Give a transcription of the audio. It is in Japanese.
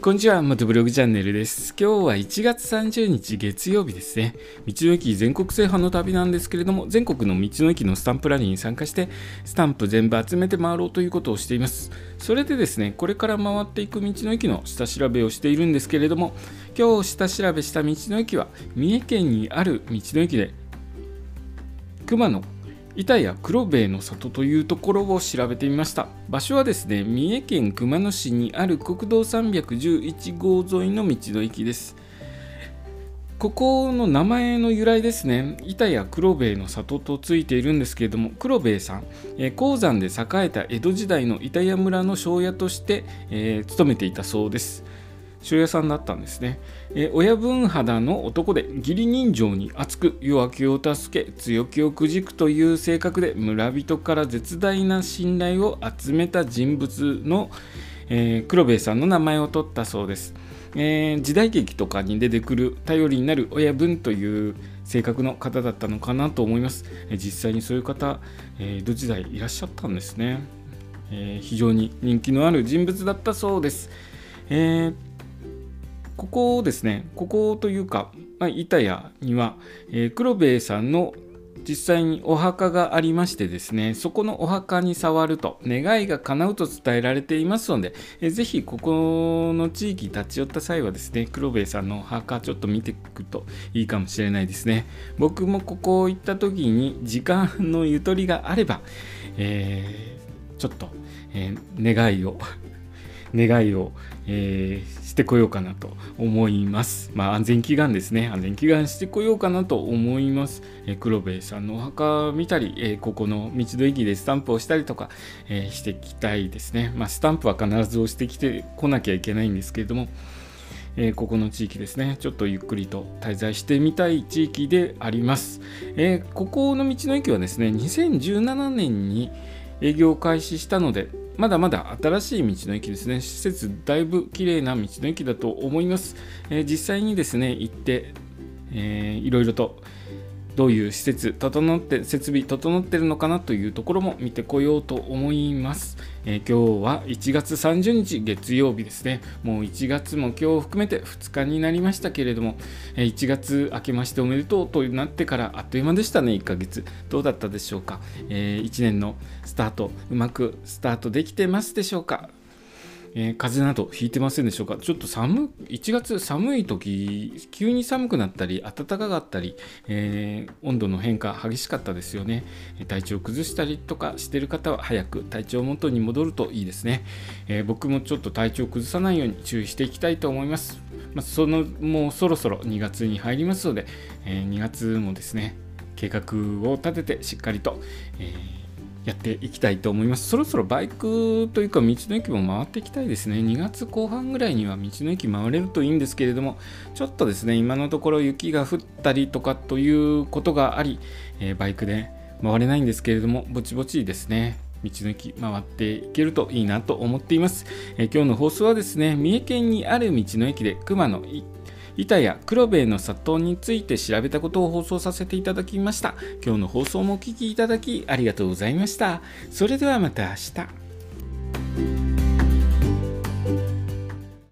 こんにちは、元ブログチャンネルです。今日は1月30日月曜日ですね。道の駅全国制覇の旅なんですけれども、全国の道の駅のスタンプラリーに参加して、スタンプ全部集めて回ろうということをしています。それでですね、これから回っていく道の駅の下調べをしているんですけれども、今日下調べした道の駅は、三重県にある道の駅で、熊野板谷黒兵衛の里というところを調べてみました。場所はですね三重県熊野市にある国道311号沿いの道の駅です。ここの名前の由来ですね。板谷黒兵衛の里とついているんですけれども黒兵衛さん、え鉱山で栄えた江戸時代の板谷村の庄屋として、えー、勤めていたそうです。塩屋さんだったんですね、え親分肌の男で義理人情に厚く弱気を助け強気をくじくという性格で村人から絶大な信頼を集めた人物の、えー、黒兵衛さんの名前を取ったそうです、えー、時代劇とかに出てくる頼りになる親分という性格の方だったのかなと思います、え実際にそういう方、え江戸時代いらっしゃったんですね、え非常に人気のある人物だったそうです、えーここですね、ここというか、まあ、板谷には、えー、黒兵衛さんの実際にお墓がありましてですね、そこのお墓に触ると願いが叶うと伝えられていますので、えー、ぜひここの地域立ち寄った際はですね、黒兵衛さんのお墓ちょっと見ていくといいかもしれないですね。僕もここ行った時に時間のゆとりがあれば、えー、ちょっと、えー、願いを願いを、えー、してこようかなと思います。まあ、安全祈願ですね。安全祈願してこようかなと思います。えー、黒部さんのお墓見たり、えー、ここの道の駅でスタンプをしたりとか、えしていきたいですね。まあ、スタンプは必ず押してきてこなきゃいけないんですけれども、えー、ここの地域ですね、ちょっとゆっくりと滞在してみたい地域であります。えー、ここの道の駅はですね、2017年に営業開始したので、まだまだ新しい道の駅ですね。施設だいぶ綺麗な道の駅だと思います。えー、実際にですね、行って、えー、いろいろとどういう施設整って設備整ってるのかなというところも見てこようと思います、えー、今日は1月30日月曜日ですね。もう1月も今日含めて2日になりましたけれども、え、1月明けましておめでとうとなってからあっという間でしたね1ヶ月。どうだったでしょうか、えー、1年のスタートうまくスタートできてますでしょうか。えー、風邪などひいてませんでしょうか？ちょっと寒1月寒い時急に寒くなったり暖かかったり、えー、温度の変化激しかったですよね。体調崩したりとかしてる方は早く体調元に戻るといいですね、えー、僕もちょっと体調崩さないように注意していきたいと思います。まあ、そのもうそろそろ2月に入りますので、え2月もですね計画を立ててしっかりと、えーやっていきたいと思います。そろそろバイクというか道の駅も回っていきたいですね。2月後半ぐらいには道の駅回れるといいんですけれども、ちょっとですね、今のところ雪が降ったりとかということがあり、えー、バイクで回れないんですけれども、ぼちぼちですね。道の駅回っていけるといいなと思っています。えー、今日の放送はですね、三重県にある道の駅で熊野板や黒部への里について調べたことを放送させていただきました。今日の放送もお聴きいただきありがとうございました。それではまた明日。